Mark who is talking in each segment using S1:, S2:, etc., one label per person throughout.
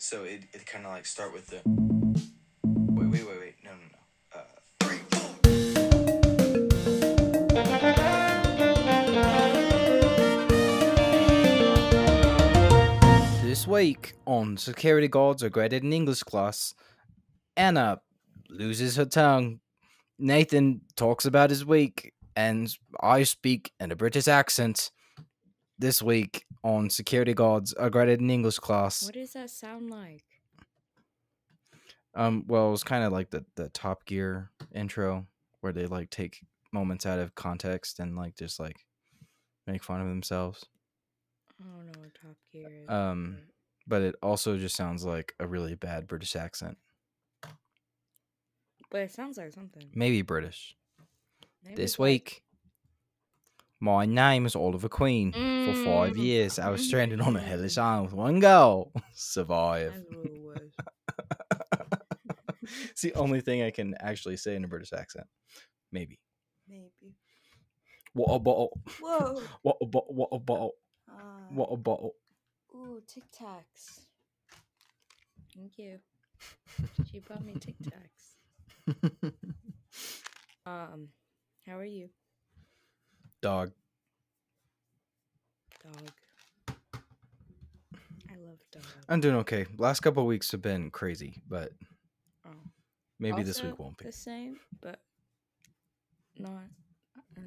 S1: So it it kind of like start with the. Wait wait wait wait no no no. Uh, three four.
S2: This week on Security Guards are graded in English class, Anna loses her tongue. Nathan talks about his week, and I speak in a British accent. This week on Security Guards are graded in English class.
S3: What does that sound like?
S2: Um, well, it was kind of like the the Top Gear intro, where they like take moments out of context and like just like make fun of themselves.
S3: I don't know what Top Gear is.
S2: Um, but it also just sounds like a really bad British accent.
S3: but it sounds like something.
S2: Maybe British.
S3: Maybe
S2: this week. My name is Oliver Queen. For five
S3: Mm.
S2: years, I was stranded on a hellish island with one goal: survive.
S3: That's what it was.
S2: it's the only thing I can actually say in a British accent. Maybe.
S3: Maybe.
S2: What a bottle!
S3: Whoa.
S2: What a bottle! What a bottle!
S3: Uh,
S2: What a bottle!
S3: Ooh, Tic Tacs. Thank you. She brought me Tic Tacs. Um, how are you,
S2: Dog.
S3: dog? I love dog.
S2: I'm doing okay. Last couple of weeks have been crazy, but
S3: Oh.
S2: maybe this week won't be.
S3: the same, but not. Uh,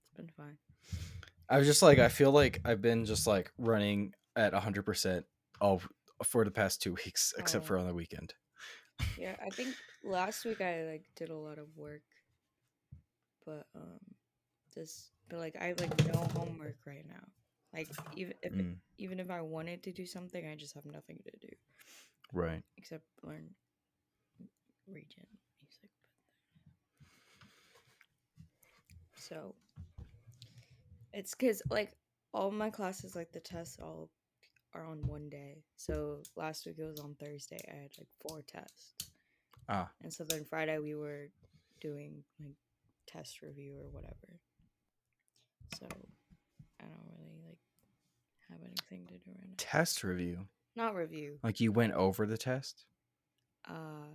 S3: it's been fine.
S2: I was just like, I feel like I've been just like running at 100% all for the past two weeks, except
S3: Oh.
S2: for on the weekend.
S3: Yeah, I think last week I like did a lot of work, but um, this but like I have like no homework right now. Like even if
S2: Mm,
S3: even if I wanted to do something, I just have nothing to do
S2: right.
S3: except learn region music. So it's because like all my classes, like the tests, all are on one day. So last week it was on Thursday. I had like four tests.
S2: Ah,
S3: And so then Friday we were doing like test review or whatever. So I don't really like have anything to do right now.
S2: test review.
S3: Not review.
S2: Like you went over the test?
S3: Uh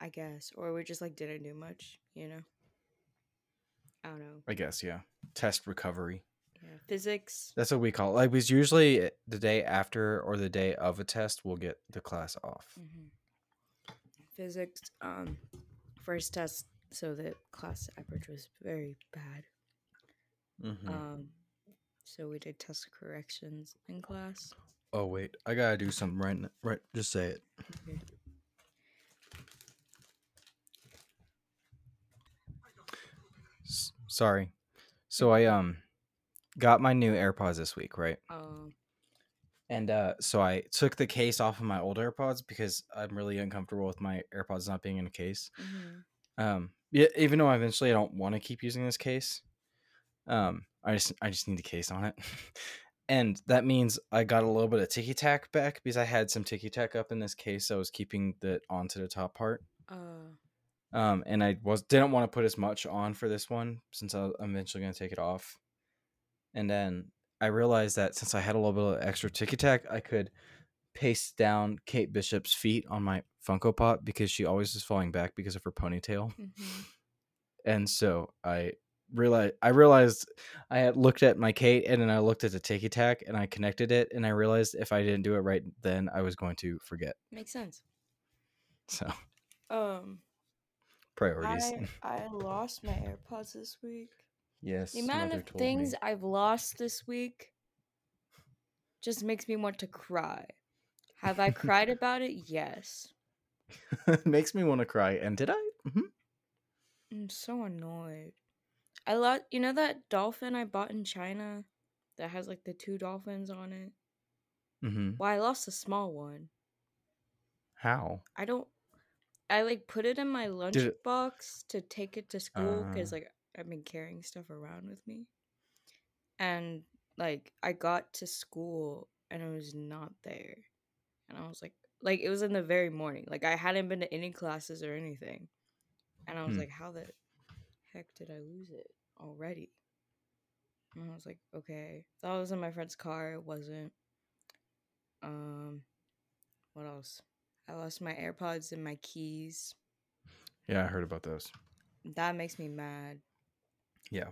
S3: I guess. Or we just like didn't do much, you know? I don't know.
S2: I guess, yeah. Test recovery.
S3: Yeah. Physics.
S2: That's what we call it. Like, it's usually the day after or the day of a test, we'll get the class off.
S3: hmm Physics. Um first test so the class average was very bad.
S2: Mhm.
S3: Um so we did test corrections in class.
S2: oh, wait. I gotta do something right. n- Right. Just say it.
S3: Okay.
S2: S- sorry. So I, um, got my new AirPods this week, right?
S3: Um
S2: And uh, so I took the case off of my old AirPods because I'm really uncomfortable with my AirPods not being in a case.
S3: mhm.
S2: Um, yeah, even though eventually I don't want to keep using this case, um, I just I just need the case on it, and that means I got a little bit of ticky tack back because I had some ticky tack up in this case. So I was keeping that onto the top part.
S3: uh
S2: Um, and I was didn't want to put as much on for this one since I- I'm eventually gonna take it off. And then I realized that since I had a little bit of extra ticky tack, I could paste down Kate Bishop's feet on my Funko Pop because she always is falling back because of her ponytail.
S3: mhm.
S2: And so I realized I realized I had looked at my Kate and then I looked at the ticky tack and I connected it and I realized if I didn't do it right then I was going to forget.
S3: makes sense.
S2: So
S3: Um
S2: priorities.
S3: I I lost my AirPods this week.
S2: yes.
S3: The amount of things
S2: me.
S3: I've lost this week just makes me want to cry. Have I cried about it? Yes.
S2: makes me want to cry. And did I? Mhm.
S3: I'm so annoyed. I lost. You know that dolphin I bought in China that has like the two dolphins on it.
S2: Mhm.
S3: Well, I lost a small one.
S2: How?
S3: I don't. I like put it in my lunch
S2: it-
S3: box to take it to school because
S2: Ah.
S3: like I've been carrying stuff around with me, and like I got to school and it was not there, and I was like, like it was in the very morning. Like I hadn't been to any classes or anything, and I was
S2: Hmm.
S3: like, how the heck did I lose it already? And I was like, okay, thought it was in my friend's car. It wasn't. Um, what else? I lost my AirPods and my keys.
S2: Yeah, I heard about those.
S3: That makes me mad.
S2: Yeah.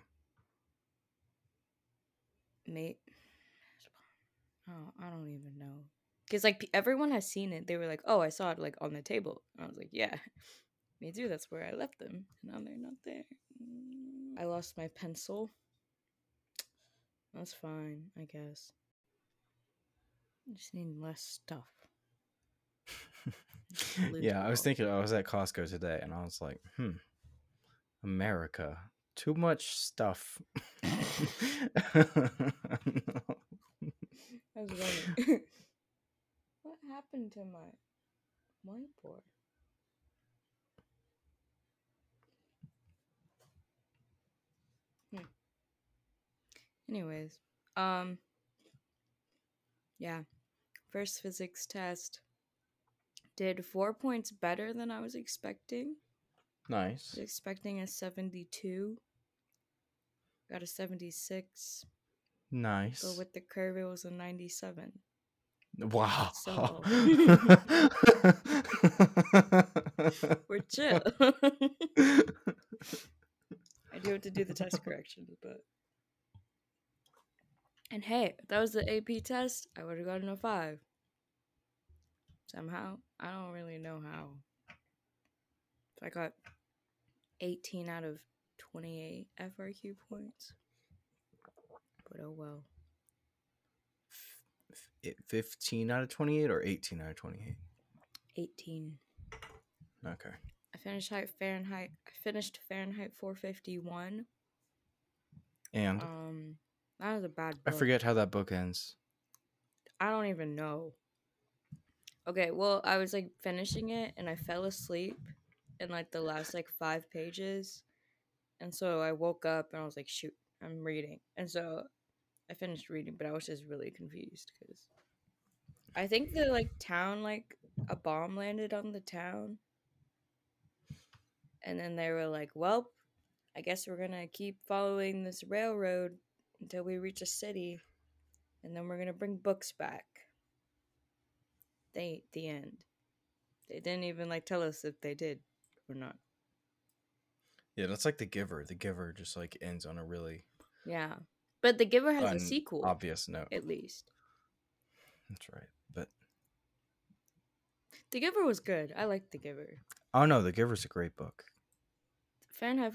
S3: Mate. Oh, I don't even know. Cause like everyone has seen it. They were like, "Oh, I saw it like on the table." And I was like, "Yeah, me too. That's where I left them. Now they're not there." Mm, I lost my pencil. That's fine, I guess. I just need less stuff.
S2: yeah, I was thinking I was at Costco today and I was like, hmm. America. Too much stuff.
S3: What happened to my whiteboard? Hmm. Anyways, um, yeah, first physics test did four points better than I was expecting.
S2: Nice.
S3: was expecting a 72. Got a 76.
S2: Nice.
S3: But with the curve, it was a 97.
S2: wow.
S3: So- We're chill. I do have to do the test corrections, but. And hey, if that was the AP test, I would have gotten a 5. Somehow. I don't really know how. So I got 18 out of 28 FRQ points. But oh well.
S2: 15 out of 28 or 18 out of 28?
S3: 18.
S2: Okay.
S3: I finished Fahrenheit. I finished Fahrenheit 451.
S2: And
S3: Um, that was a bad.
S2: I forget how that book ends.
S3: I don't even know. Okay, well, I was like finishing it and I fell asleep in like the last like five pages. And so I woke up and I was like, shoot, I'm reading. And so I finished reading, but I was just really confused because I think the like town, like a bomb landed on the town. And then they were like, well, I guess we're going to keep following this railroad until we reach a city. And then we're going to bring books back they the end. They didn't even like tell us if they did or not.
S2: Yeah, that's like The Giver. The Giver just like ends on a really
S3: Yeah, but The Giver has
S2: un-
S3: a sequel
S2: obvious note.
S3: at least.
S2: That's right. But
S3: The Giver was good. I liked The Giver.
S2: oh no, The Giver's a great book.
S3: Fahrenheit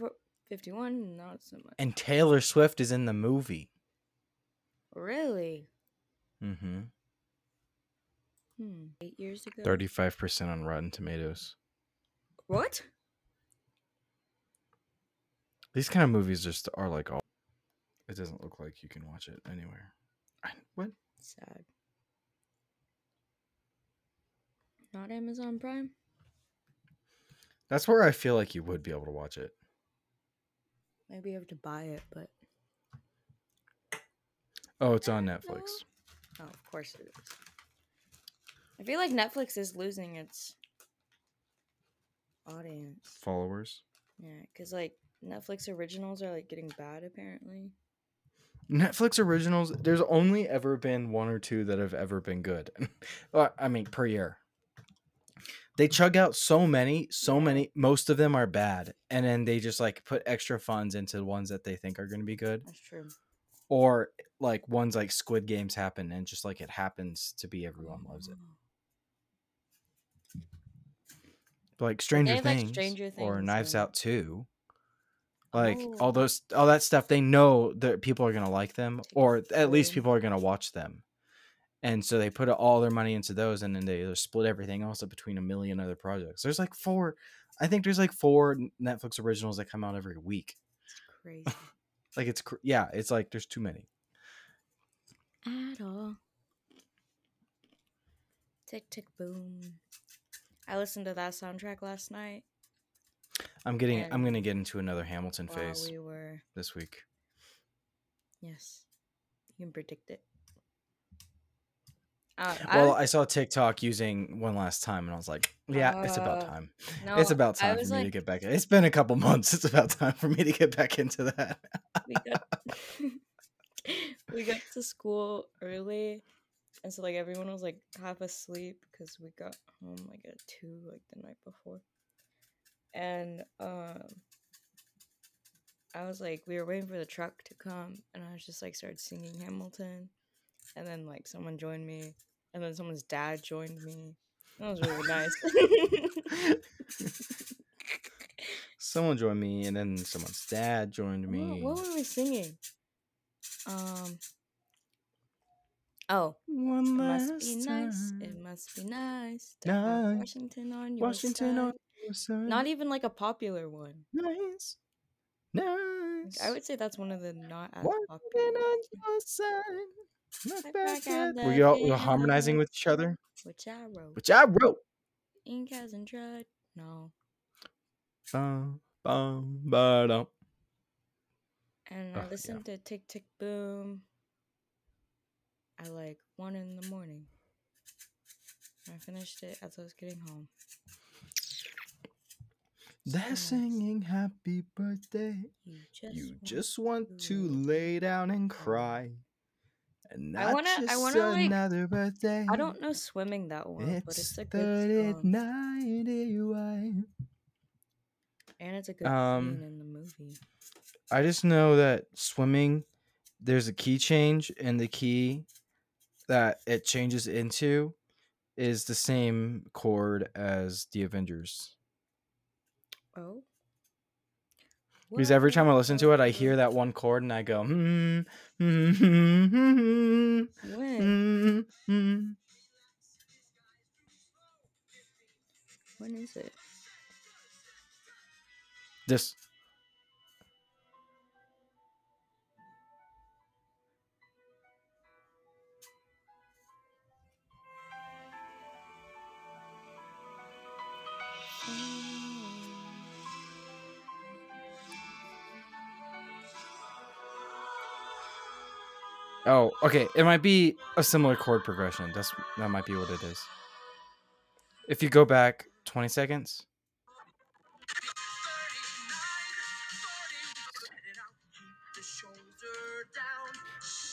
S3: fifty one, not so much.
S2: And Taylor Swift is in the movie.
S3: really?
S2: Mm-hmm.
S3: Hmm. Eight years ago.
S2: Thirty-five percent on Rotten Tomatoes.
S3: What?
S2: These kind of movies just are like all. It doesn't look like you can watch it anywhere. I, what?
S3: Sad. Not Amazon Prime.
S2: That's where I feel like you would be able to watch it.
S3: Maybe you have to buy it, but
S2: Oh, it's on Netflix.
S3: oh, of course it is. I feel like Netflix is losing its audience.
S2: Followers.
S3: Yeah, because like Netflix originals are like getting bad apparently.
S2: Netflix originals. There's only ever been one or two that have ever been good. I mean, per year. They chug out so many, so many. Most of them are bad, and then they just like put extra funds into the ones that they think are going to be good,
S3: That's true.
S2: or like ones like Squid Games happen, and just like it happens to be everyone loves it.
S3: Oh.
S2: like Stranger
S3: Things, like,
S2: Things, or Knives Out too. Like
S3: Oh.
S2: all those, all that stuff, they know that people are gonna like them, or at least people are gonna watch them, and so they put all their money into those, and then they split everything else up between a million other projects. There's like four, I think there's like four Netflix originals that come out every week.
S3: It's crazy.
S2: Like it's cr- yeah, it's like there's too many.
S3: At all. Tick tick boom. I listened to that soundtrack last night
S2: I'm getting, I'm gonna get into another Hamilton phase
S3: we were.
S2: this week.
S3: Yes, you can predict it. Uh,
S2: Well,
S3: was-
S2: I saw TikTok using one last time, and I was like, yeah, it's about
S3: Uh,
S2: time.
S3: no,
S2: it's about time for me to get back. It's been a couple months. It's about time for me to get back into that.
S3: we got we got to school early and so like everyone was like half asleep because we got home like at two like the night before, and um, I was like we were waiting for the truck to come, and I was just like started singing Hamilton, and then like someone joined me, and then someone's dad joined me. That was really nice.
S2: Someone joined me, and then someone's dad joined me.
S3: what were we singing? Um. Oh,
S2: One
S3: it must
S2: last
S3: be nice.
S2: time.
S3: It must be nice.
S2: Nice.
S3: Washington on your
S2: Washington
S3: side.
S2: on your side.
S3: Not even like a popular one.
S2: nice, nice.
S3: I would say that's one of the not as
S2: Washington
S3: popular.
S2: on your side. Not bad, bad.
S3: at
S2: Were you all
S3: end of
S2: harmonizing with each other?
S3: Which I wrote.
S2: Which I wrote.
S3: Ink hasn't dried. No.
S2: Bum, bum, ba-dum.
S3: And
S2: Oh,
S3: I
S2: yeah.
S3: listened to Tick Tick Boom at like one in the morning. I finished it as I was getting home.
S2: They're
S3: nice.
S2: singing happy birthday.
S3: You just
S2: You
S3: want
S2: just want to
S3: lay
S2: lay down and
S3: down.
S2: cry. And
S3: I wanna- I wanna, like-
S2: another birthday.
S3: I don't know swimming that well, but
S2: It's
S3: it's a good song.
S2: one.
S3: And it's a good
S2: Um,
S3: scene in the movie.
S2: I just know that swimming, there's a key change, and the key that it changes into is the same chord as the Avengers.
S3: Oh.
S2: Because every time I listen to it, I hear that one chord and I go, hmm, hmm, hmm, hmm, hmm, hmm.
S3: When is it?
S2: This. Oh, okay. It might be a similar chord progression. That's that might be what it is. If you go back 20 seconds.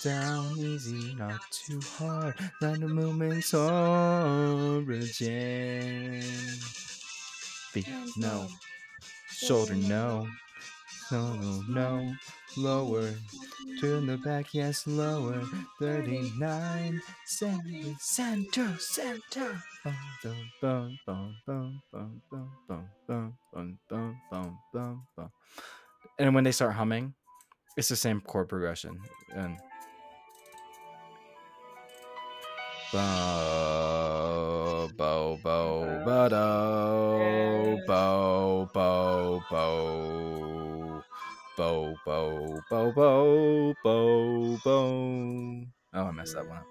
S2: Down easy, not too hard. Let the movement's origin. Feet, no. Shoulder, no. No, no, no. Lower. Turn the back, yes, lower. 39. Center, center, center. Bum, bum, bum, bum, bum, bum, bum, bum, bum, bum, bum, bum, bum. And when they start humming, it's the same chord progression. And Bow, bow, bow, ba do, bow, bow, bow, bow, bow, bow, bow, bow, bow. Oh, I messed that one up.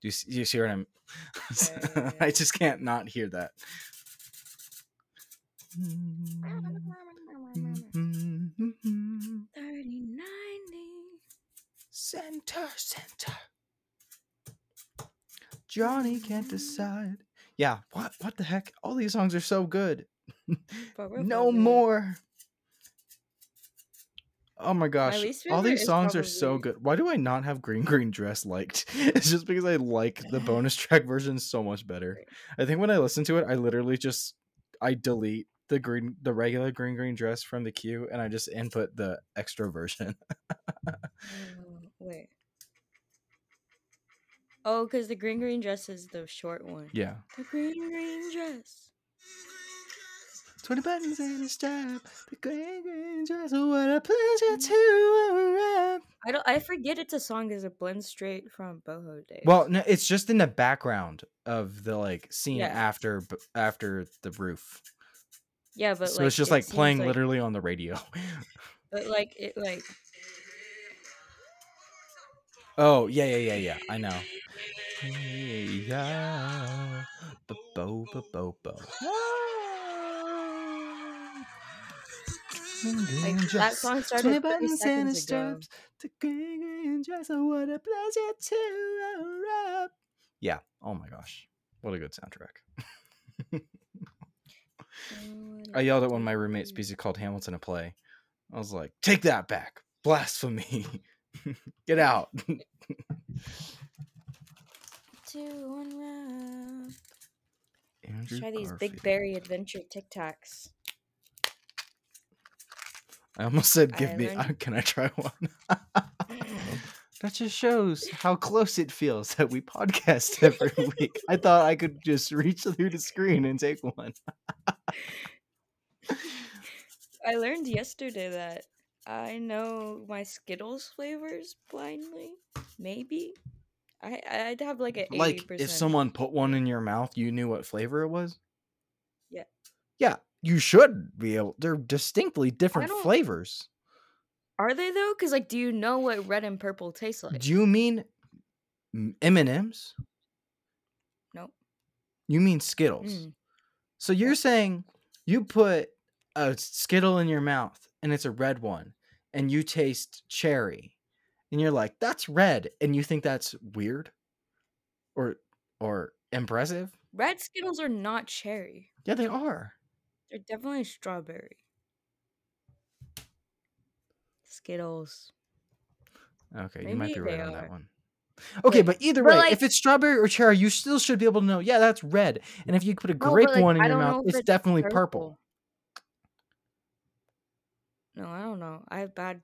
S2: Do you, s- you see what I'm? I just can't not hear that.
S3: Thirty ninety.
S2: Center, center. Johnny can't decide. Yeah, what what the heck? All these songs are so good.
S3: For
S2: no
S3: for real.
S2: more. Oh my gosh.
S3: least
S2: All these songs are so good. Why do I not have Green Green Dress liked? It's just because I like the bonus track version so much better. I think when I listen to it, I literally just I delete the green the regular Green Green Dress from the queue and I just input the extra version.
S3: Oh, wait. Oh, because the green green dress is the short one.
S2: yeah.
S3: The green green dress.
S2: 20 buttons and a strap. The green dress. What a pleasure to.
S3: I don't. I forget it's a song because it blends straight from boho days.
S2: Well, no, it's just in the background of the like scene
S3: Yeah.
S2: after after the roof.
S3: yeah, but
S2: so
S3: like,
S2: it's just
S3: it
S2: like playing
S3: like-
S2: literally on the radio.
S3: But like it, like
S2: oh yeah yeah yeah yeah. I know. Yeah. Bo bo bo bo.
S3: Like that song started 30 seconds ago.
S2: The green, green dress, oh, what a pleasure to unwrap. Yeah. Oh my gosh. What a good soundtrack. I yelled at one of my roommates because he called Hamilton a play. I was like, take that back. Blasphemy. Get out.
S3: to unwrap.
S2: Andrew
S3: Try these
S2: Garfield.
S3: Big Berry Adventure Tic Tacs.
S2: I almost said,
S3: I
S2: "Give me."
S3: learned-
S2: can I try one? that just shows how close it feels that we podcast every week. I thought I could just reach through the screen and take one.
S3: I learned yesterday that I know my Skittles flavors blindly. Maybe. I I'd have like a
S2: Like if someone put one in your mouth, you knew what flavor it was.
S3: Yeah.
S2: Yeah, you should be able. They're distinctly different flavors.
S3: are they though? Because like, do you know what red and purple taste like?
S2: Do you mean M and M's?
S3: Nope.
S2: You mean Skittles?
S3: Mm.
S2: So you're saying you put a Skittle in your mouth and it's a red one, and you taste cherry, and you're like, "That's red," and you think that's weird, or or impressive?
S3: Red Skittles are not cherry.
S2: Yeah, they are.
S3: They're definitely strawberry. Skittles.
S2: Okay, you might be right on that one. Okay, but either
S3: but,
S2: way,
S3: like-
S2: if it's strawberry or cherry, you still should be able to know. Yeah, that's red. And if you put a
S3: oh, No,
S2: grape
S3: like,
S2: one in your mouth, it's,
S3: it's
S2: definitely purple.
S3: No, I don't know. I have bad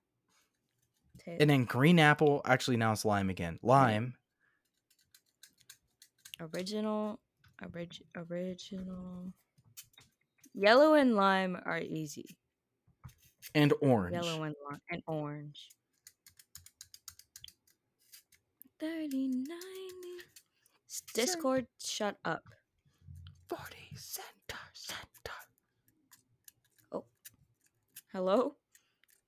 S3: taste.
S2: And then green apple. Actually, now it's lime again. Lime
S3: original, orig- original. Yellow and lime are easy.
S2: and orange.
S3: Yellow and lime and orange. Thirty ninety. Discord, shut up.
S2: Forty center, center.
S3: Oh, hello?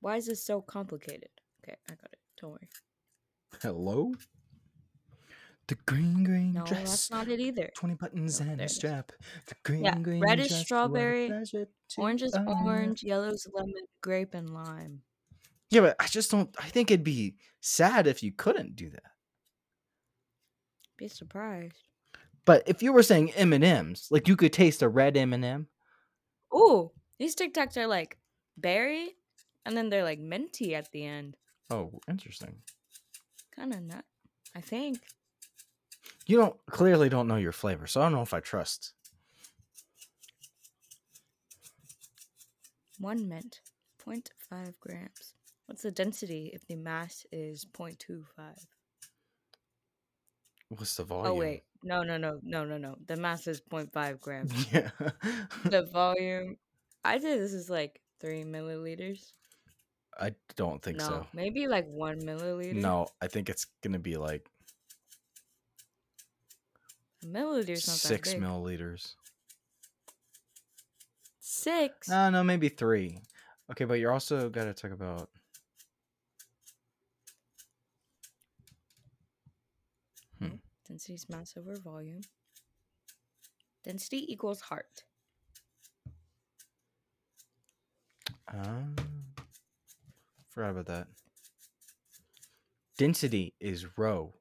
S3: Why is this so complicated? Okay, I got it. Don't worry.
S2: Hello. The green green
S3: No,
S2: dress.
S3: that's not it either.
S2: Twenty buttons
S3: No,
S2: and a strap. The green
S3: Yeah,
S2: green
S3: red is
S2: dress, what a
S3: strawberry, Orange is
S2: own.
S3: orange, is lemon, grape, and lime.
S2: Yeah, but I just don't. I think it'd be sad if you couldn't do that.
S3: Be surprised.
S2: But if you were saying M and M's, like you could taste a red M and M.
S3: Ooh, these Tic Tacs are like berry, and then they're like minty at the end.
S2: Oh, interesting.
S3: Kind of nut. I think.
S2: You don't clearly don't know your flavor, so I don't know if I trust.
S3: One mint, 0.5 grams. What's the density if the mass is 0.25?
S2: What's the oh, volume?
S3: Oh, wait. No, no, no, no, no, no. The mass is 0.5 grams.
S2: Yeah.
S3: the volume, I'd say this is like 3 milliliters.
S2: I don't think
S3: no,
S2: so.
S3: maybe like 1 milliliter.
S2: No, I think it's gonna be like
S3: milliliter's not
S2: six
S3: that big.
S2: milliliters.
S3: Six?
S2: No, no, maybe three. Okay, but you're also gotta talk about.
S3: Density's mass over volume. Density equals heart.
S2: Uh, forgot about that. Density is rho,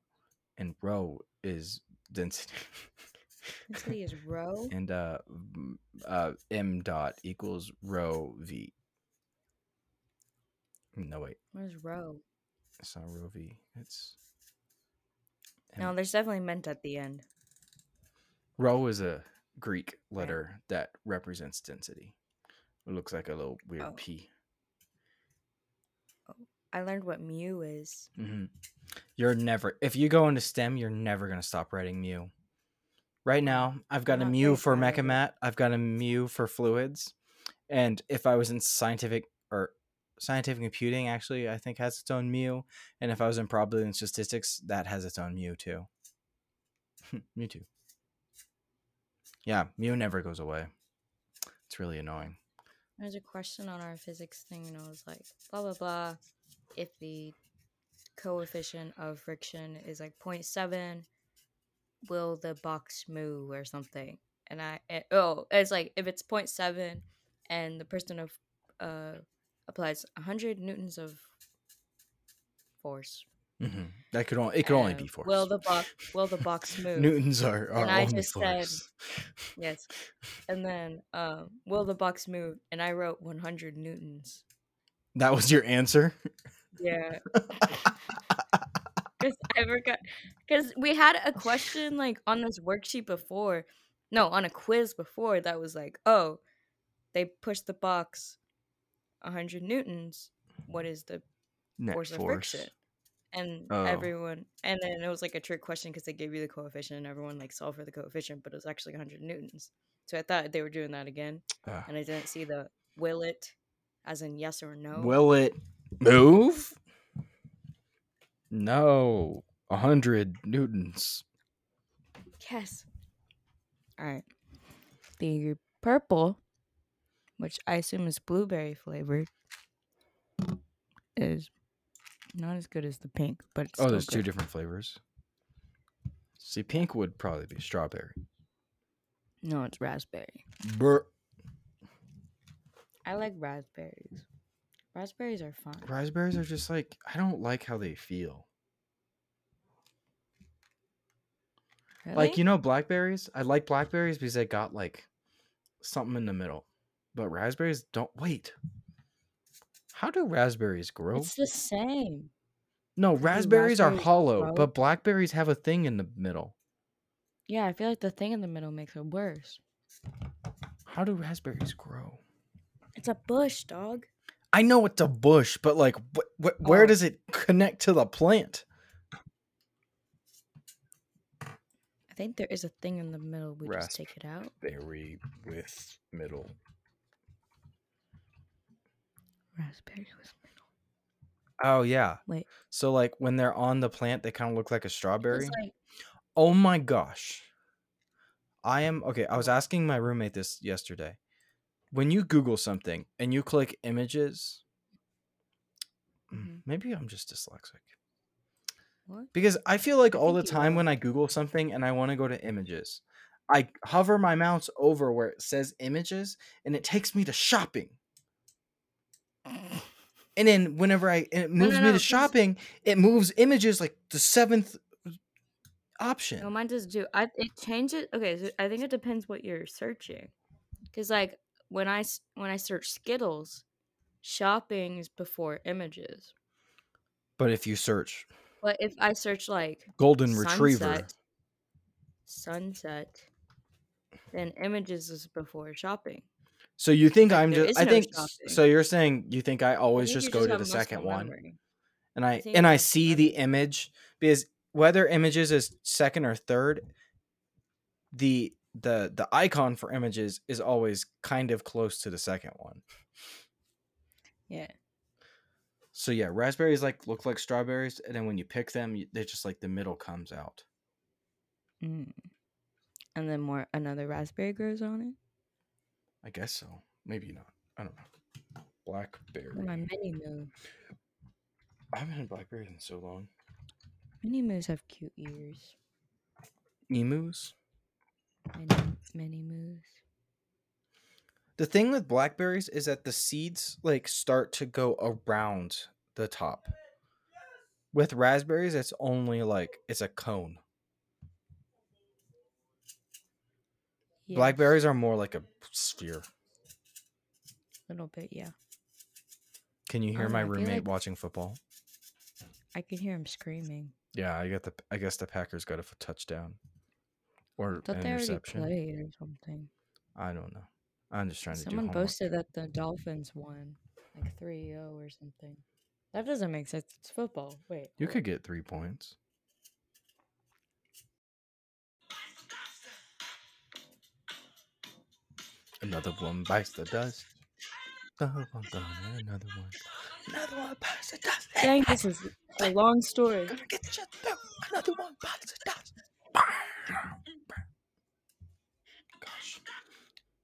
S2: and rho is density.
S3: Density is rho.
S2: and uh, uh, m dot equals rho v. No wait,
S3: Where's rho?
S2: it's not rho v. It's
S3: No, there's definitely meant at the end.
S2: rho is a Greek letter that represents density. It looks like a little weird
S3: Oh.
S2: p.
S3: I learned what mu is.
S2: hmm You're never if you go into STEM, you're never gonna stop writing mu. Right mm, now, I've got a mu for. Mechamat. I've got a mu for fluids, and if I was in scientific or scientific computing, actually, I think has its own mu. And if I was in probability and statistics, that has its own mu too. mu too. Yeah, mu never goes away. It's really annoying.
S3: There's a question on our physics thing, and I was like, blah, blah, blah. If the coefficient of friction is like 0.7, will the box move or something? And I, eh, oh, it's like if it's 0.7 and the person of, uh, applies 100 newtons of force.
S2: hmm That could only it could only be force.
S3: Will the box will the box move?
S2: Newtons are, are
S3: And I just said- Yes. And then um, will the box move? And I wrote 100 newtons.
S2: That was your answer.
S3: Yeah. Because I forgot. Because we had a question like on this worksheet before. No, on a quiz before that was like, oh, they push the box 100 newtons. What is the
S2: Net
S3: force of friction? And
S2: Oh.
S3: everyone, and then it was like a trick question because they gave you the coefficient and everyone like solved for the coefficient, but it was actually 100 newtons. So I thought they were doing that again,
S2: Ah.
S3: and I didn't see the will it, as in yes or no.
S2: Will it move? No. A hundred newtons.
S3: Yes. All right. The purple, which I assume is blueberry flavored, is not as good as the pink, but it's
S2: Oh, there's two different flavors. See, pink would probably be strawberry.
S3: No, it's raspberry.
S2: Brr.
S3: I like raspberries. Raspberries are fun.
S2: Raspberries are just like I don't like how they feel. Like you know blackberries? I like blackberries because they got like something in the middle. But raspberries don't wait. How do raspberries grow?
S3: it's the same.
S2: no, raspberries, are hollow,
S3: grow?
S2: but blackberries have a thing in the middle.
S3: Yeah, I feel like the thing in the middle makes it worse.
S2: How do raspberries grow?
S3: It's a bush, dog.
S2: I know it's a bush, but like wh- wh- where
S3: Oh.
S2: does it connect to the plant?
S3: I think there is a thing in the middle. We just take it out.
S2: Berry with middle.
S3: Raspberry with middle.
S2: Oh yeah.
S3: Wait.
S2: So like when they're on the plant, they kind of look like a strawberry.
S3: Like
S2: Oh my gosh. I am okay. I was asking my roommate this yesterday. When you Google something and you click images, mm,
S3: Mhm.
S2: maybe I'm just dyslexic.
S3: what?
S2: Because I feel like
S3: I
S2: all the time when I Google something and I want to go to images, I hover my mouse over where it says images and it takes me to shopping. And then whenever I it
S3: No,
S2: moves
S3: no,
S2: me
S3: no,
S2: to shopping, it moves images like the seventh option.
S3: No, mine does do. I it changes. Okay, so I think it depends what you're searching. Cause like when I when I search Skittles, shopping is before images.
S2: But if you search
S3: But if I search like
S2: golden retriever,
S3: sunset, sunset, then images is before shopping.
S2: so you think
S3: like,
S2: I'm just? I
S3: no
S2: think
S3: shopping.
S2: so. You're saying you think I
S3: I
S2: always
S3: think
S2: just go to the second one,
S3: memory.
S2: and I
S3: think
S2: and I see the image because whether images is second or third, the the the icon for images is always kind of close to the second one.
S3: Yeah.
S2: So yeah, raspberries like look like strawberries, and then when you pick them, you- they're just like the middle comes out.
S3: Mm. And then more another raspberry grows on it.
S2: I guess so. Maybe not. I don't know. Blackberry.
S3: My mini moo.
S2: I haven't had blackberries in so long.
S3: Mini moos have cute ears.
S2: Emus.
S3: Mini mini moos.
S2: The thing with blackberries is that the seeds like start to go around the top. With raspberries, it's only like it's a cone.
S3: Yes,
S2: Blackberries are more like a sphere.
S3: A little bit, yeah.
S2: Can you hear
S3: don't
S2: my
S3: I
S2: roommate
S3: like-
S2: watching football?
S3: I can hear him screaming.
S2: Yeah, I got the. I guess the Packers got a touchdown, or
S3: I thought they already played or something.
S2: I don't know. I'm just trying to
S3: Someone boasted that the Dolphins won like 3-0 or something. That doesn't make sense. It's football. Wait.
S2: You could get three points. Another one bites the dust. Another one gone, another one. Another one bites the dust.
S3: Dang, this is a long story.
S2: Gonna get shut down. Another one bites the dust. Gosh.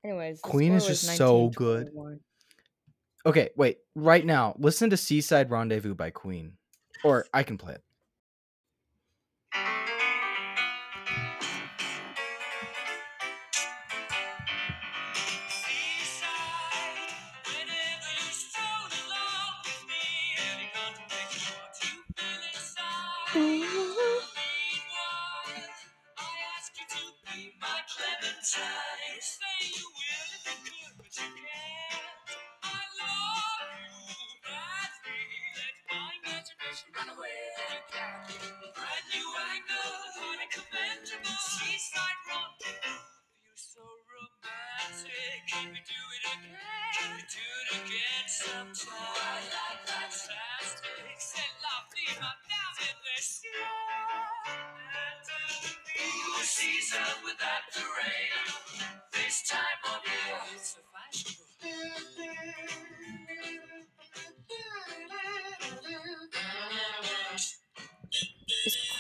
S3: Anyways,
S2: Queen is just so good. Okay, wait. Right now, listen to Seaside Rendezvous by Queen. Or I can play it.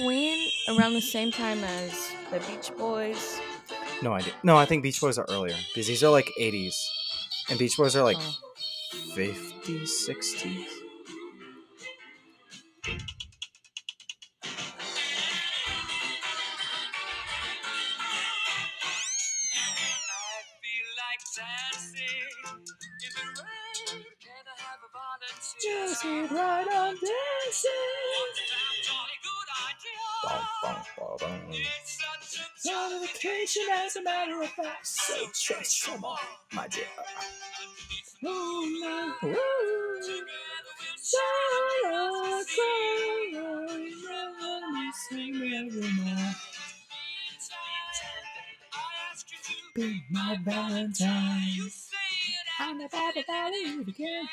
S3: Queen around the same time as the Beach Boys?
S2: No idea. No, I think Beach Boys are earlier because these are like 80s, and Beach Boys are like
S3: Oh.
S2: 50s, 60s. My Valentine.
S1: You say it
S2: I'm a bad about it again.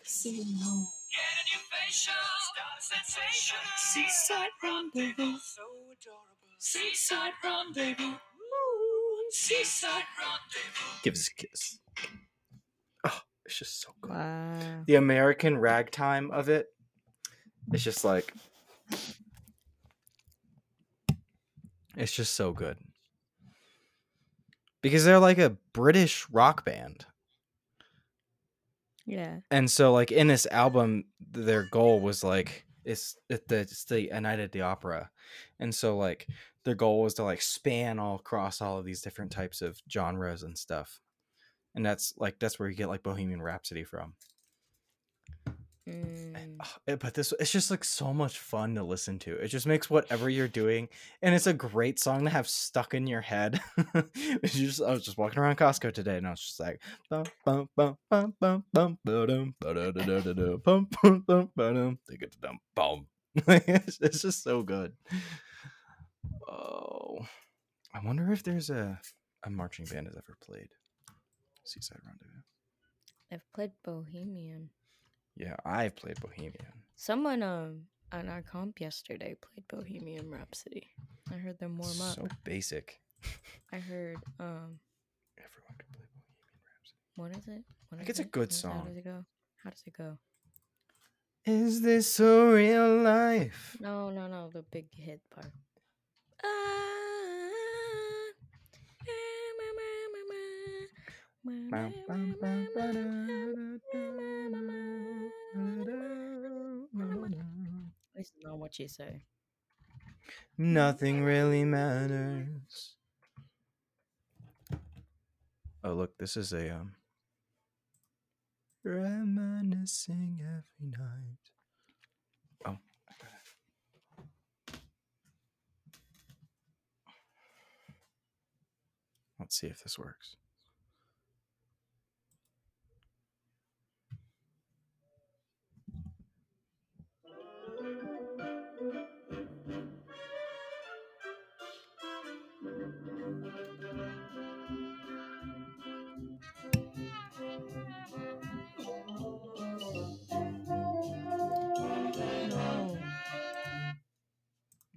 S2: Casino.
S1: Get a new facial, start a sensation.
S2: Seaside rendezvous.
S1: So adorable.
S2: Seaside rendezvous.
S1: Ooh, seaside rendezvous.
S2: Give us a kiss. Oh, it's just so good.
S3: Wow.
S2: The American ragtime of it. It's just like. It's just so good. Because they're like a British rock band.
S3: Yeah.
S2: and so like in this album their goal was like it's it, the it's the a night at the opera and so like their goal was to like span all across all of these different types of genres and stuff and that's like that's where you get like bohemian rhapsody from
S3: Mm.
S2: But this it's just like so much fun to listen to. It just makes whatever you're doing and it's a great song to have stuck in your head. Just i was just walking around costco today and i was just like it's just so good. Oh i wonder if there's a a marching band has ever played seaside rendezvous.
S3: I've played Bohemian.
S2: Yeah i've played bohemian
S3: Someone um on our comp yesterday played Bohemian Rhapsody. I heard them warm up.
S2: so basic
S3: I heard um
S2: Everyone can play Bohemian Rhapsody.
S3: what is it? What
S2: Like,
S3: is
S2: it's a good
S3: song. How does it go? How does it go?
S2: Is this a real life?
S3: No, no, no, the big hit part. This is not what you say.
S2: Nothing really matters. Oh, look, this is a um reminiscing every night. Oh. Let's see if this works.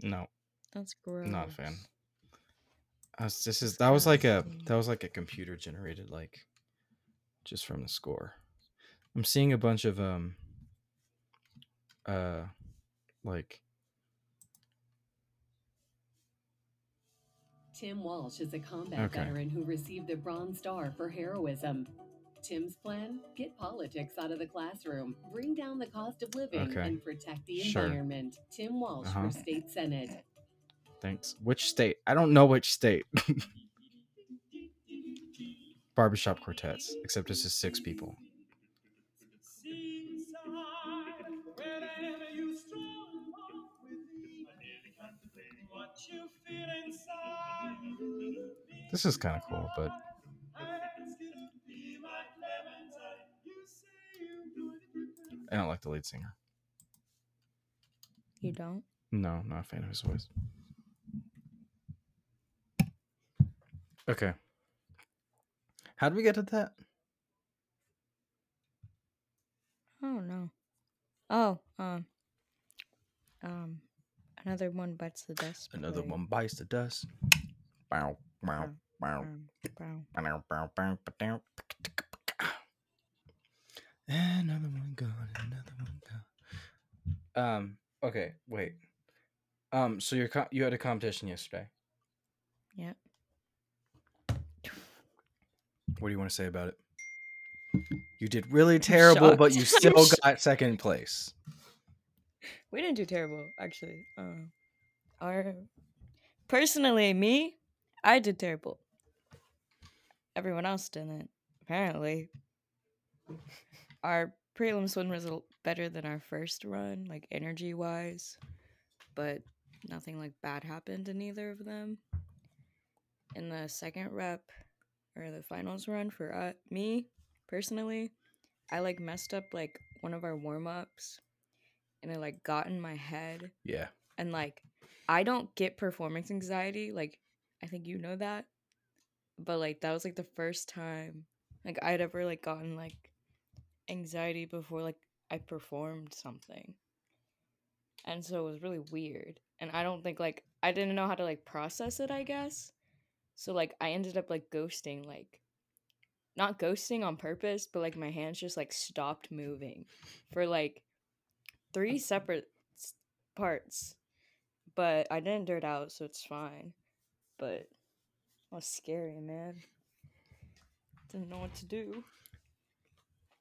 S3: No, that's gross.
S2: not a fan. I was, this is that was like a that was like a computer generated like just from the score. I'm seeing a bunch of um uh like
S4: Tim Walsh is a combat
S2: Okay.
S4: veteran who received the Bronze Star for heroism. Tim's plan? Get politics out of the classroom, bring down the cost of living,
S2: Okay.
S4: and protect the
S2: Sure.
S4: environment. Tim Walsh
S2: Uh-huh.
S4: for state senate.
S2: thanks. Which state? I don't know which state. Barbershop quartets, except this is six people. This is kind of cool, but I don't like the lead singer.
S3: You don't?
S2: No, not a fan of his voice. Okay. How did we get to that?
S3: Oh no. Oh, um, um, another one bites the dust.
S2: Another
S3: play.
S2: one bites the dust. Bow, bow, bow,
S3: Um, brown.
S2: bow, bow, bow, bow, bow. Another one gone. Another one gone. Um. Okay. Wait. Um. So your co- you had a competition yesterday.
S3: Yep.
S2: What do you want to say about it? You did really terrible, but you still got second place.
S3: We didn't do terrible, actually. Um, our personally, me, I did terrible. Everyone else didn't. Apparently, our prelims one was better than our first run, like energy wise, but nothing like bad happened in either of them. In the second rep or the finals run for uh, me personally, I like messed up like one of our warm ups and it like got in my head
S2: Yeah.
S3: and like I don't get performance anxiety like I think you know that but like that was like the first time like I'd ever like gotten like anxiety before like I performed something and so it was really weird and I don't think like I didn't know how to like process it I guess so like I ended up like ghosting like not ghosting on purpose but like my hands just like stopped moving for like three separate parts, but I didn't dirt out, so it's fine. But it was scary, man. Didn't know what to do.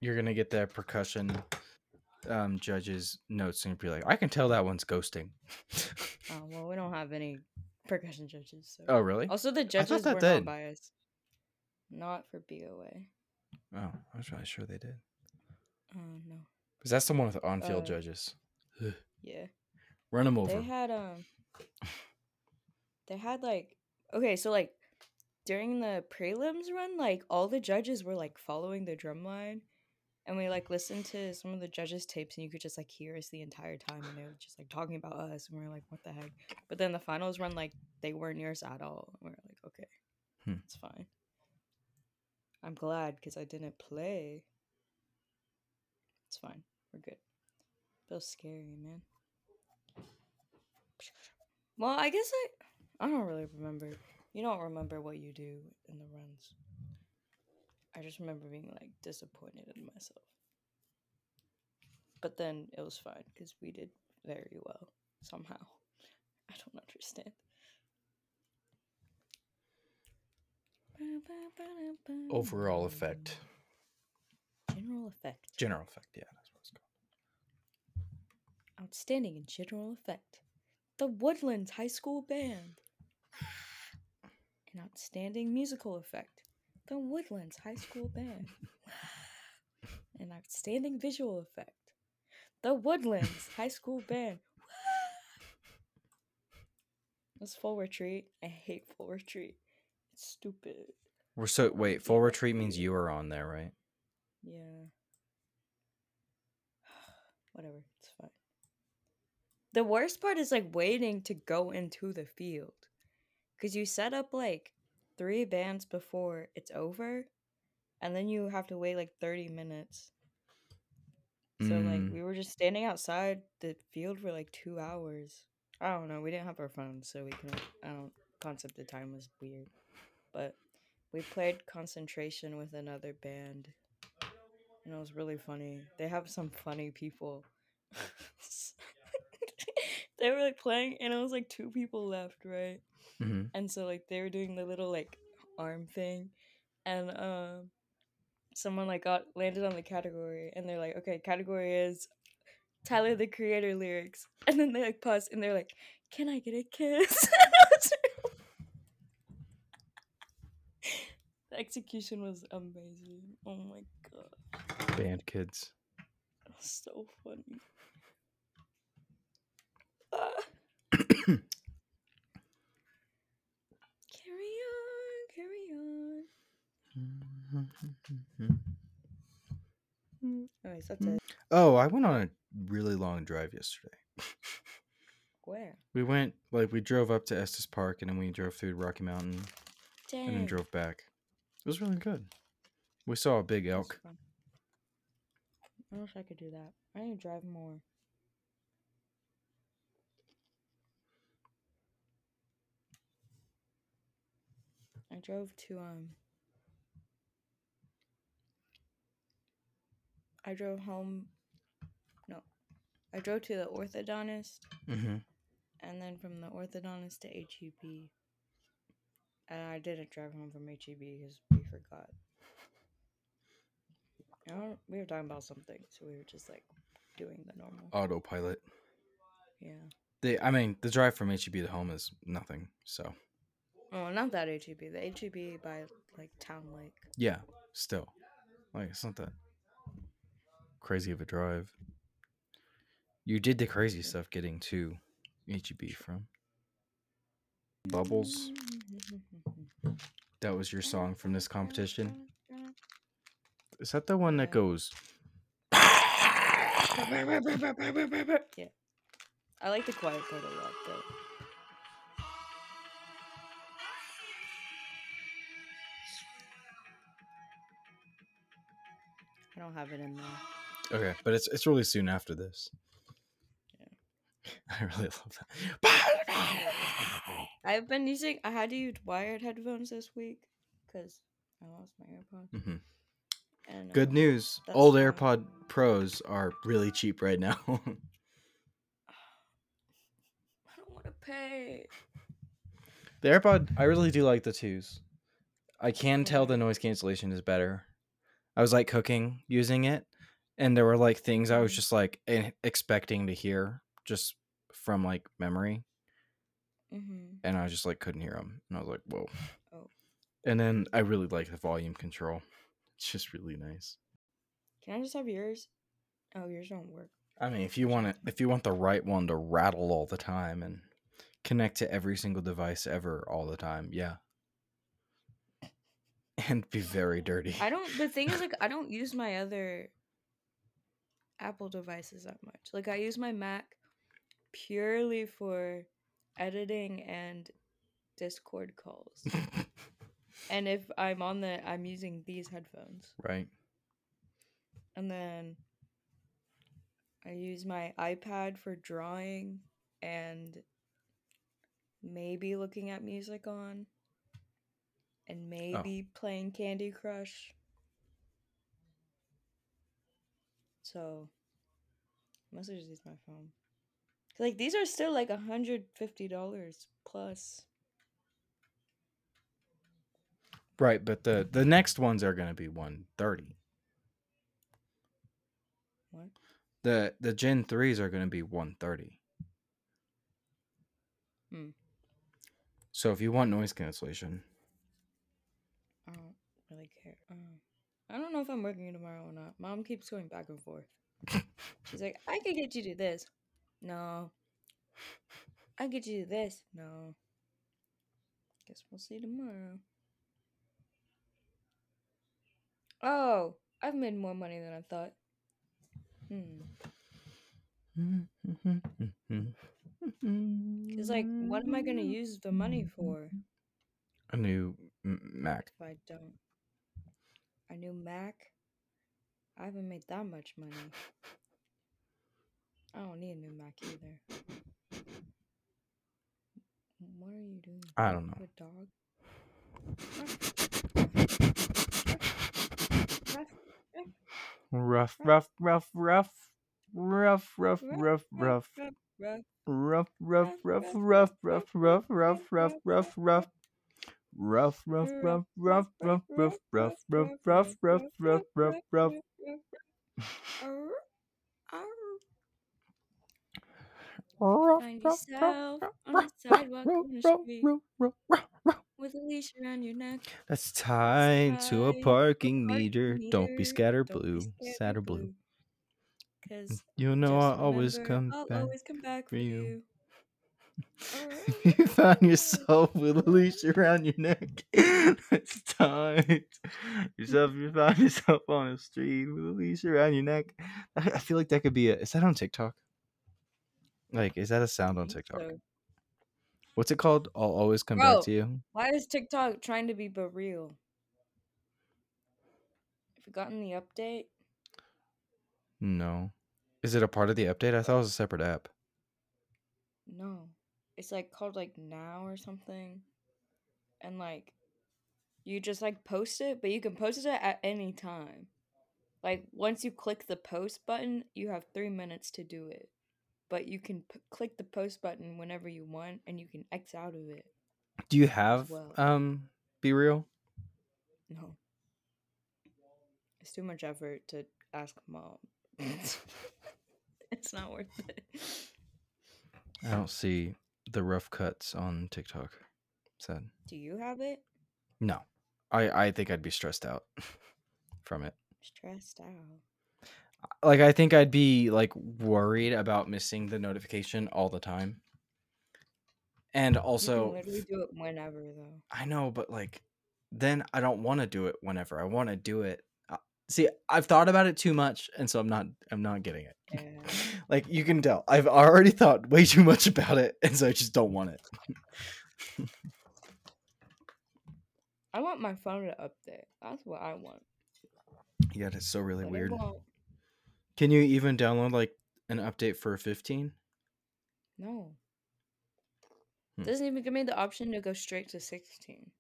S2: You're gonna get that percussion um judge's notes and be like, I can tell that one's ghosting.
S3: Oh well, we don't have any percussion judges. So.
S2: oh really?
S3: Also, the judges were
S2: did.
S3: not biased. Not for BOA.
S2: Oh, I was really sure they did.
S3: Oh no.
S2: Because that's the one with on-field
S3: Uh,
S2: judges.
S3: Yeah.
S2: Run them over.
S3: They had um they had like okay, so like during the prelims run, like all the judges were like following the drum line. And we like listened to some of the judges' tapes and you could just like hear us the entire time and they were just like talking about us and we are like, what the heck? But then the finals run like they weren't near us at all. And we are like, okay,
S2: Hmm.
S3: it's fine. I'm glad because I didn't play. It's fine. We're good. Feels scary, man. Well, I guess I I don't really remember. You don't remember what you do in the runs. I just remember being like disappointed in myself. But then it was fine because we did very well somehow. I don't understand.
S2: Overall effect.
S3: General effect.
S2: General effect, yeah, that's what it's called.
S3: Outstanding in general effect. The Woodlands High School Band. An outstanding musical effect. The Woodlands High School Band. An outstanding visual effect. The Woodlands High School Band. That's full retreat. I hate full retreat. It's stupid.
S2: We're so wait, full retreat means you are on there, right?
S3: Yeah. Whatever, it's fine. The worst part is like waiting to go into the field. Cause you set up like three bands before it's over, and then you have to wait like 30 minutes. So like
S2: Mm.
S3: we were just standing outside the field for like two hours. I don't know. We didn't have our phones, so we can. I don't. Concept of time was weird, but we played concentration with another band, and it was really funny. They have some funny people. they were like playing, and it was like two people left, right?
S2: Hmm
S3: and so like they were doing the little like arm thing. And um someone like got landed on the category and they're like okay category is tyler the creator lyrics. And then they like pause and they're like can i get a kiss? And I was really- the execution was amazing. Oh my god.
S2: Band kids.
S3: so funny. Ah. carry on carry on Anyways, that's it.
S2: Oh, I went on a really long drive yesterday.
S3: Where?
S2: We went like we drove up to Estes Park and then we drove through Rocky Mountain and then drove back. It was really good. We saw a big elk.
S3: I wish I could do that. I need to drive more. I drove to um I drove home no. I drove to the orthodontist
S2: Mm-hmm.
S3: and then from the orthodontist to HEB. And I didn't drive home from HEB because we forgot. I don't, we were talking about something, so we were just like doing the normal.
S2: Autopilot.
S3: Yeah.
S2: The I mean, the drive from HEB to home is nothing. So
S3: Oh, not that HEB. The HEB by like Town Lake.
S2: yeah, still, like it's not that crazy of a drive. You did the crazy stuff getting to HEB from Bubbles. That was your song from this competition. Is that the one that goes?
S3: yeah. I like the quiet part a lot though. I don't have it in there.
S2: Okay, but it's it's really soon after this. I really love that.
S3: I've been using. I had to use wired headphones this week because I lost my AirPods.
S2: Mhm.
S3: And
S2: Good
S3: um,
S2: news. Old
S3: fine.
S2: AirPod Pros are really cheap right now.
S3: I don't want to pay.
S2: the AirPod, I really do like the twos. I can tell the noise cancellation is better. I was like cooking using it, and there were like things I was
S3: Mhm.
S2: just like e- expecting to hear just from like memory,
S3: Mm-hmm.
S2: and I just like couldn't hear them, and I was like, whoa.
S3: Oh.
S2: And then I really like the volume control. It's just really nice.
S3: Can I just have yours? Oh, yours don't work.
S2: I mean, if you want it, if you want the right one to rattle all the time and connect to every single device ever all the time, yeah. And be very dirty.
S3: I don't. The thing is, like, I don't use my other Apple devices that much. Like, I use my Mac purely for editing and Discord calls. and if I'm on the, I'm using these headphones.
S2: right.
S3: And then I use my iPad for drawing and maybe looking at music on and oh. maybe playing Candy Crush. So mostly just use my phone. Like these are still like $150 plus.
S2: Right, but the the next ones are going to be 130.
S3: What?
S2: The the Gen 3s are going to be 130.
S3: Hmm.
S2: So if you want noise cancellation,
S3: I don't really care. Uh, I don't know if I'm working tomorrow or not. Mom keeps going back and forth. She's like, I could get you to do this. No. I could get you to do this. No. Guess we'll see tomorrow. Oh, I've made more money than I thought. Hmm. Because, like, what am I going to use the money for
S2: A new Mac.
S3: if I don't? A new Mac? I haven't made that much money. I don't need a new Mac either. What are you doing?
S2: I don't know.
S3: Good dog.
S2: Rough, rough, rough, rough, rough, rough, rough, rough, rough, rough, rough, rough, rough, rough, rough, rough, rough. Rough, rough, rough, rough, rough, rough, rough, rough, rough, rough, rough, rough, rough.
S3: Arr, arr.
S2: Rough,
S3: Find yourself on the sidewalk on the street with a leash around your neck.
S2: That's tied to a
S3: tied to a
S2: parking meter. Don't be scatter blue, or blue.
S3: Cause
S2: You know
S3: just
S2: I always
S3: remember,
S2: come
S3: I'll
S2: back.
S3: always come back
S2: for you.
S3: you.
S2: Find yourself with a leash around your neck, it's tight. Yourself, you find yourself on a street with a leash around your neck. I, I feel like that could be a. Is that on TikTok? Like, is that a sound on TikTok?
S3: so.
S2: What's it called? I'll always come
S3: Bro.
S2: back to you.
S3: Why is TikTok trying to be but real? Have you gotten the update?
S2: No. Is it a part of the update? I thought it was a separate app.
S3: No. It's like called like now or something. And like you just like post it, but you can post it at any time. Like once you click the post button, you have 3 minutes to do it. But you can p- click the post button whenever you want and you can X out of it.
S2: Do you have
S3: well.
S2: um Be Real?
S3: No. It's too much effort to ask mom. it's not worth it.
S2: I don't see the rough cuts on TikTok. Sad.
S3: Do you have it?
S2: No. I I think I'd be stressed out from it.
S3: Stressed out.
S2: Like I think I'd be like worried about missing the notification all the time. And
S3: you can
S2: also
S3: literally do it whenever though.
S2: I know, but like then I don't want to do it whenever. I want to do it. See, I've thought about it too much and so I'm not I'm not getting it.
S3: Yeah.
S2: like you can tell. I've already thought way too much about it and so I just don't want it.
S3: I want my phone to update. That's what I want.
S2: Yeah, it's so really
S3: but
S2: weird. Can you even download like an update for 15?
S3: No.
S2: Hmm.
S3: Doesn't even give me the option to go straight to 16.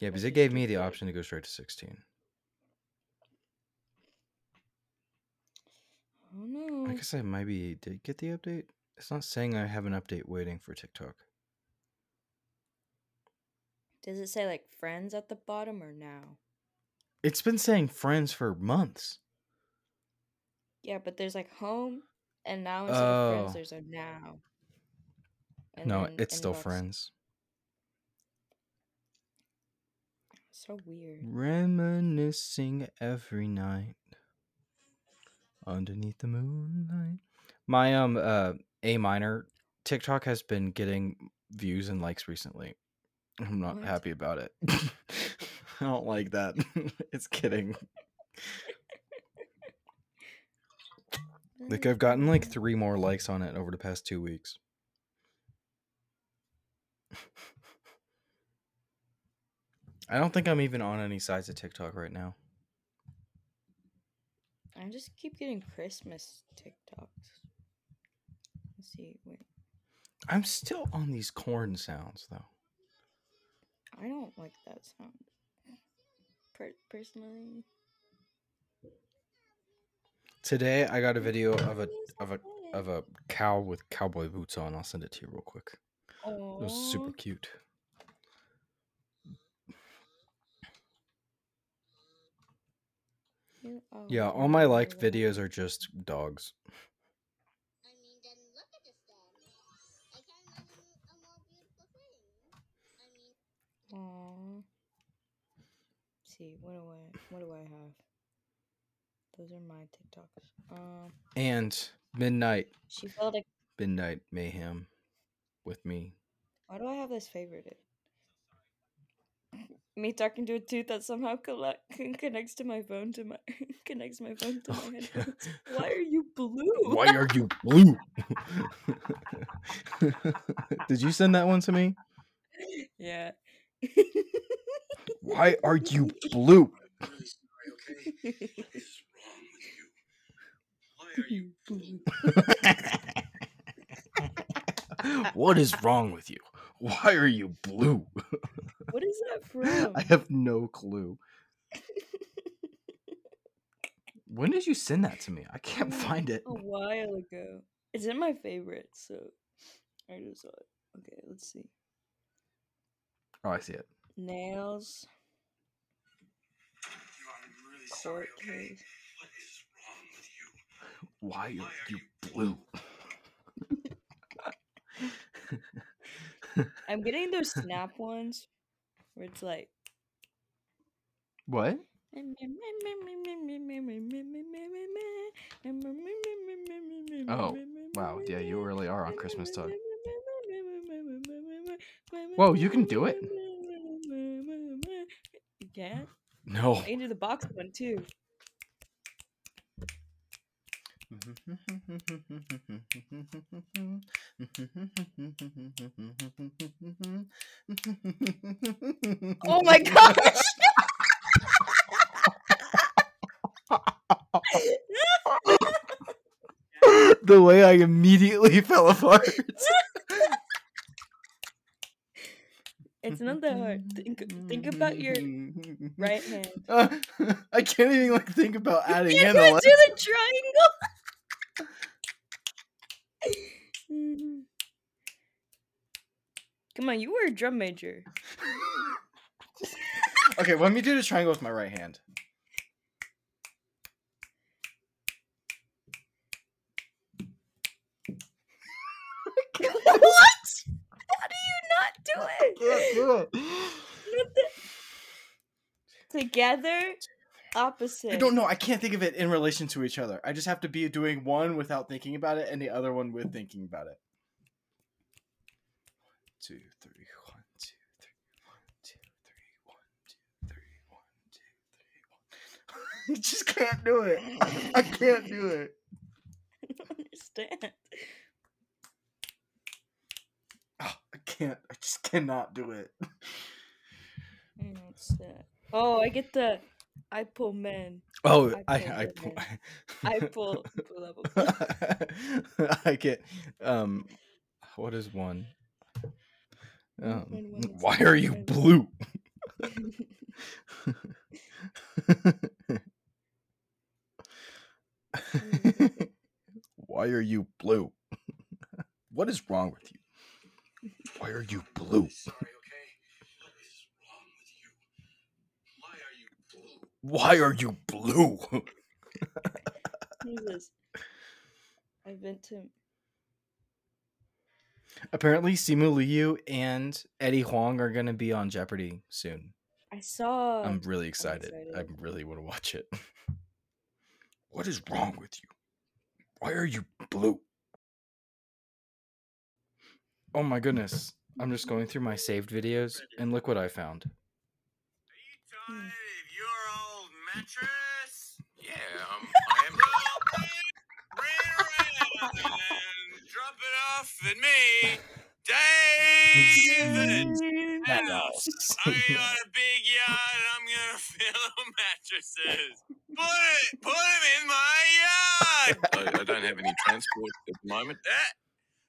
S2: Yeah, because it gave me the option to go straight to 16.
S3: Oh no.
S2: I guess I maybe did get the update. It's not saying I have an update waiting for TikTok.
S3: Does it say like friends at the bottom or now?
S2: It's been saying friends for months.
S3: Yeah, but there's like home and now instead of
S2: Oh.
S3: friends there's a now. And
S2: no,
S3: then
S2: it's still friends.
S3: So weird.
S2: Reminiscing every night underneath the moonlight. My um uh A minor TikTok has been getting views and likes recently. I'm not
S3: What?
S2: happy about it. I don't like that. it's kidding. Like I've gotten like three more likes on it over the past two weeks. I don't think I'm even on any sides of TikTok right now.
S3: I just keep getting Christmas TikToks. Let's see. Wait.
S2: I'm still on these corn sounds though.
S3: I don't like that sound. Per- personally.
S2: Today I got a video of a of a of a cow with cowboy boots on. I'll send it to you real quick. It was super cute.
S3: you are
S2: Yeah, all my liked videos are just dogs.
S1: I mean, then look at this then. I can imagine a more beautiful thing. I mean,
S3: Aw. see, what do I what do I have? Those are my TikToks. Um,
S2: And midnight
S3: she felt like
S2: midnight mayhem with me.
S3: why do I have this favorited? Me talking to a tooth that somehow collect, connects to my phone to my connects my phone to my
S2: Oh, yeah.
S3: Why are you blue?
S2: Why are you blue? Did you send that one to me?
S3: Yeah.
S2: Why are you blue? what is wrong with you? Why are you blue?
S3: what is that from?
S2: I have no clue. When did you send that to me? I can't find it.
S3: a while ago. It's in my favorites, so I just saw it. Okay, let's see.
S2: Oh, I see it.
S3: Nails, court case.
S2: Why are you blue?
S3: I'm getting those snap ones where it's like
S2: what?
S3: Oh,
S2: wow, yeah, you really are on Christmas time. Whoa, you can do it?
S3: You can?
S2: No.
S3: I can do the box one too. Oh my gosh!
S2: the way I immediately fell apart.
S3: It's not that hard. Think think about your right hand.
S2: Uh, I can't even like think about adding
S3: You
S2: in
S3: can't
S2: a
S3: do the triangle. Come on, you were a drum major.
S2: Okay, let me do the triangle with my right hand.
S3: what? How do you not do it?
S2: Do it.
S3: Together, opposite.
S2: I don't know. I can't think of it in relation to each other. I just have to be doing one without thinking about it, and the other one with thinking about it. Two, three, one, two, three, one, two, three, one, two, three, one, two, three, one. I just can't do it. I can't do it.
S3: I don't understand.
S2: Oh, I can't. I just cannot do it.
S3: What's that? Oh, I get the I pull men.
S2: Oh,
S3: I
S2: I I pull.
S3: I pull pull a-
S2: I get um what is one? Um, why are you blue? why are you blue? what is wrong with you? Why are you blue?
S1: Sorry, okay? What is wrong with you? Why are you blue?
S2: Why are you blue?
S3: What is? I've been to
S2: Apparently, Simu Liu and Eddie Huang are going to be on Jeopardy soon.
S3: I saw
S2: I'm really excited. I really want to watch it. what is wrong with you? Why are you blue? Oh my goodness. I'm just going through my saved videos and look what I found.
S1: Are you tired of your old mattress?
S5: Yeah, um, I am.
S1: Well, bring, bring it around and drop it off at me, David. House. I got a big yard and I'm gonna fill mattresses. Put it, put them in my yard.
S5: I, I don't have any transport at the moment.
S1: That,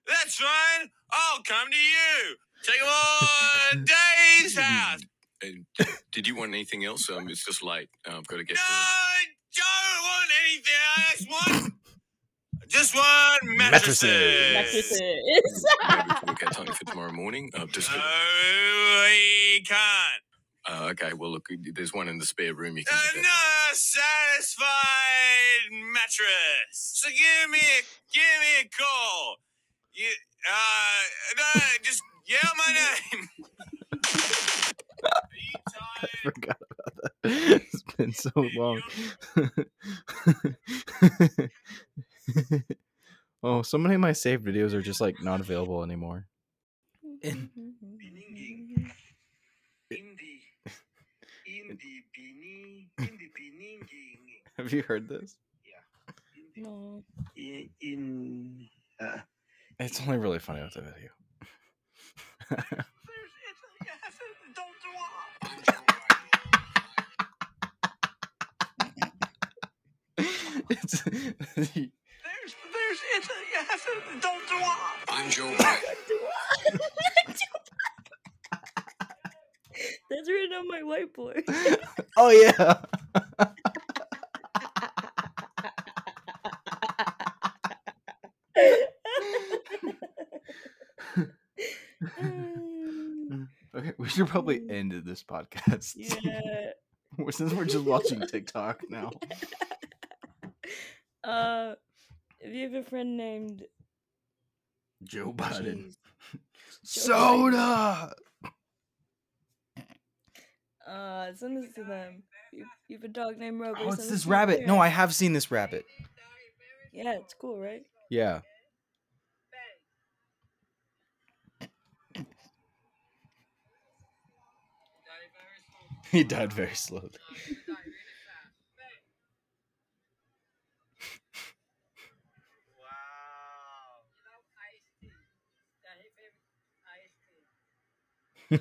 S1: that's fine. I'll come to you. Take them all to Dave's house.
S5: And did you want anything else? Um, it's just late. Uh, I've got to get
S1: No,
S5: to.
S1: I don't want anything. I just want, just one mattresses.
S2: Mattresses.
S3: Mattresses.
S5: Maybe we get something for tomorrow morning. Uh, just.
S1: No, we can't.
S5: Uh, okay. Well, look, there's one in the spare room. You can.
S1: Another
S5: get that.
S1: satisfied mattress. So give me, a, give me a call. You, uh, no, just yell my name. Are you
S2: I forgot about that. It's been so long. oh, so many of my saved videos are just like not available anymore. In-
S1: In the, in the bening, in the beninging.
S2: Have you heard this? Yeah.
S3: No.
S1: In, in uh,
S2: It's only really funny with the video.
S1: it's, yes, don't do
S2: it's
S1: There's, there's, it's, yes, don't do
S5: I'm Joe.
S3: That's written on my whiteboard.
S2: oh yeah. Okay, we should probably
S3: Mm.
S2: end this podcast.
S3: yeah.
S2: Since we're just watching TikTok now.
S3: Uh, if you have a friend named
S2: Joe Biden.
S3: Joe Biden.
S2: Soda.
S3: Uh, send this to them. You, you have a dog named Rover.
S2: Oh, it's this rabbit. No, I have seen this rabbit.
S3: Yeah, it's cool, right?
S2: Yeah. He died very slowly.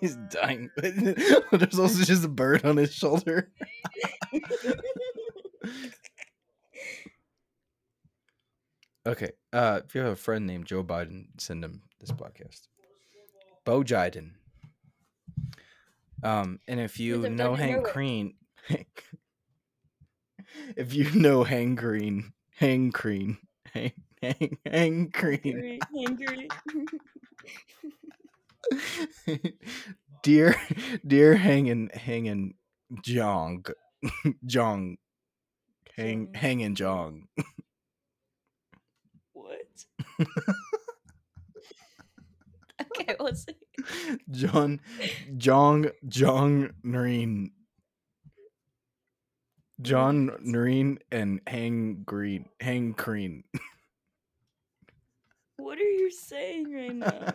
S2: He's dying. There's also just a bird on his shoulder. Okay. Uh, if you have a friend named Joe Biden, send him this podcast. Bo Jiden. Um, and if you know Hank. Green, if you know Hank Green, Hank Green, Hank, Green,
S3: Angry, angry.
S2: dear, dear hanging, hanging, Jong, Jong, hang, hanging Jong.
S3: What? okay, what's it?
S2: John Jong Jong Noreen. John? Noreen and Hang Green Hang Green.
S3: What are you saying right now?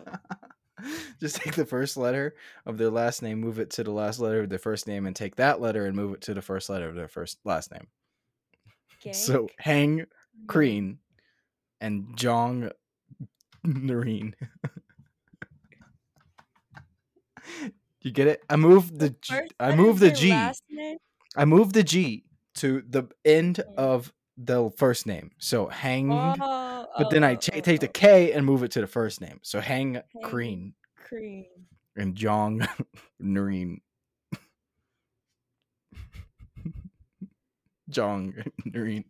S2: Just take the first letter of their last name, move it to the last letter of their first name, and take that letter and move it to the first letter of their first last name. So Hang Green and Jong Noreen. you get it? I moved the G,
S3: First
S2: I moved the
S3: G.
S2: I G.
S3: last name?
S2: I moved the G to the end of the first name. So hang,
S3: Oh,
S2: but then I
S3: oh,
S2: cha-
S3: oh,
S2: take the
S3: oh,
S2: K and move it to the first name. So hang,
S3: Hang-
S2: Green
S3: cream.
S2: and Jong Noreen. Jong Noreen.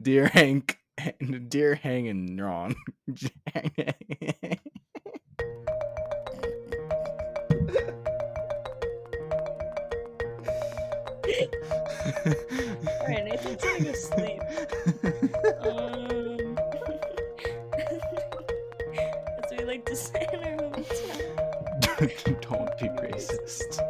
S2: Dear Hank, dear Hang and Ron.
S3: Alright, Nathan's gonna go sleep. Um, as we like to say in our hometown.
S2: Don't be racist.